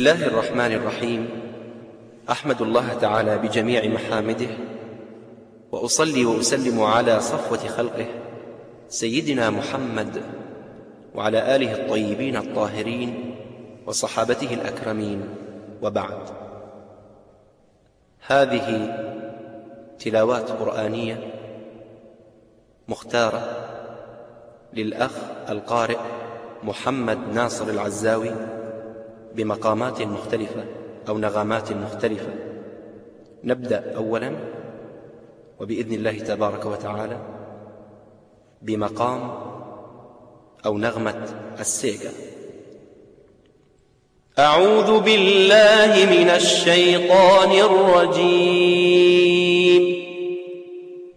الله الرحمن الرحيم احمد الله تعالى بجميع محامده واصلي واسلم على صفوه خلقه سيدنا محمد وعلى اله الطيبين الطاهرين وصحابته الاكرمين وبعد هذه تلاوات قرانيه مختاره للاخ القارئ محمد ناصر العزاوي بمقامات مختلفة أو نغمات مختلفة. نبدأ أولا وبإذن الله تبارك وتعالى بمقام أو نغمة السيجا. أعوذ بالله من الشيطان الرجيم.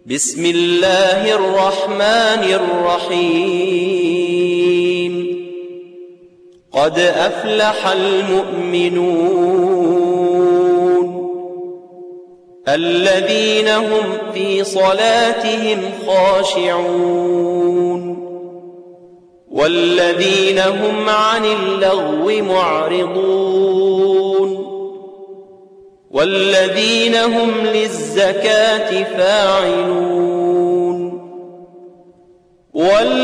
بسم الله الرحمن الرحيم. قد أفلح المؤمنون الذين هم في صلاتهم خاشعون والذين هم عن اللغو معرضون والذين هم للزكاة فاعلون والذين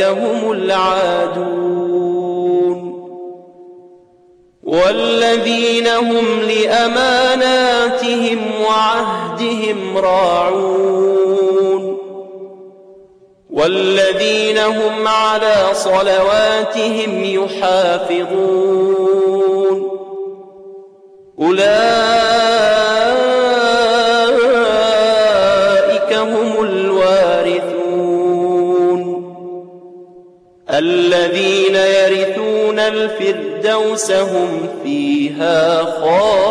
هم العادون. والذين هم لأماناتهم وعهدهم راعون. والذين هم على صلواتهم يحافظون. أولئك هم الوارثون. الذين يرثون الفردوس هم فيها خالدون.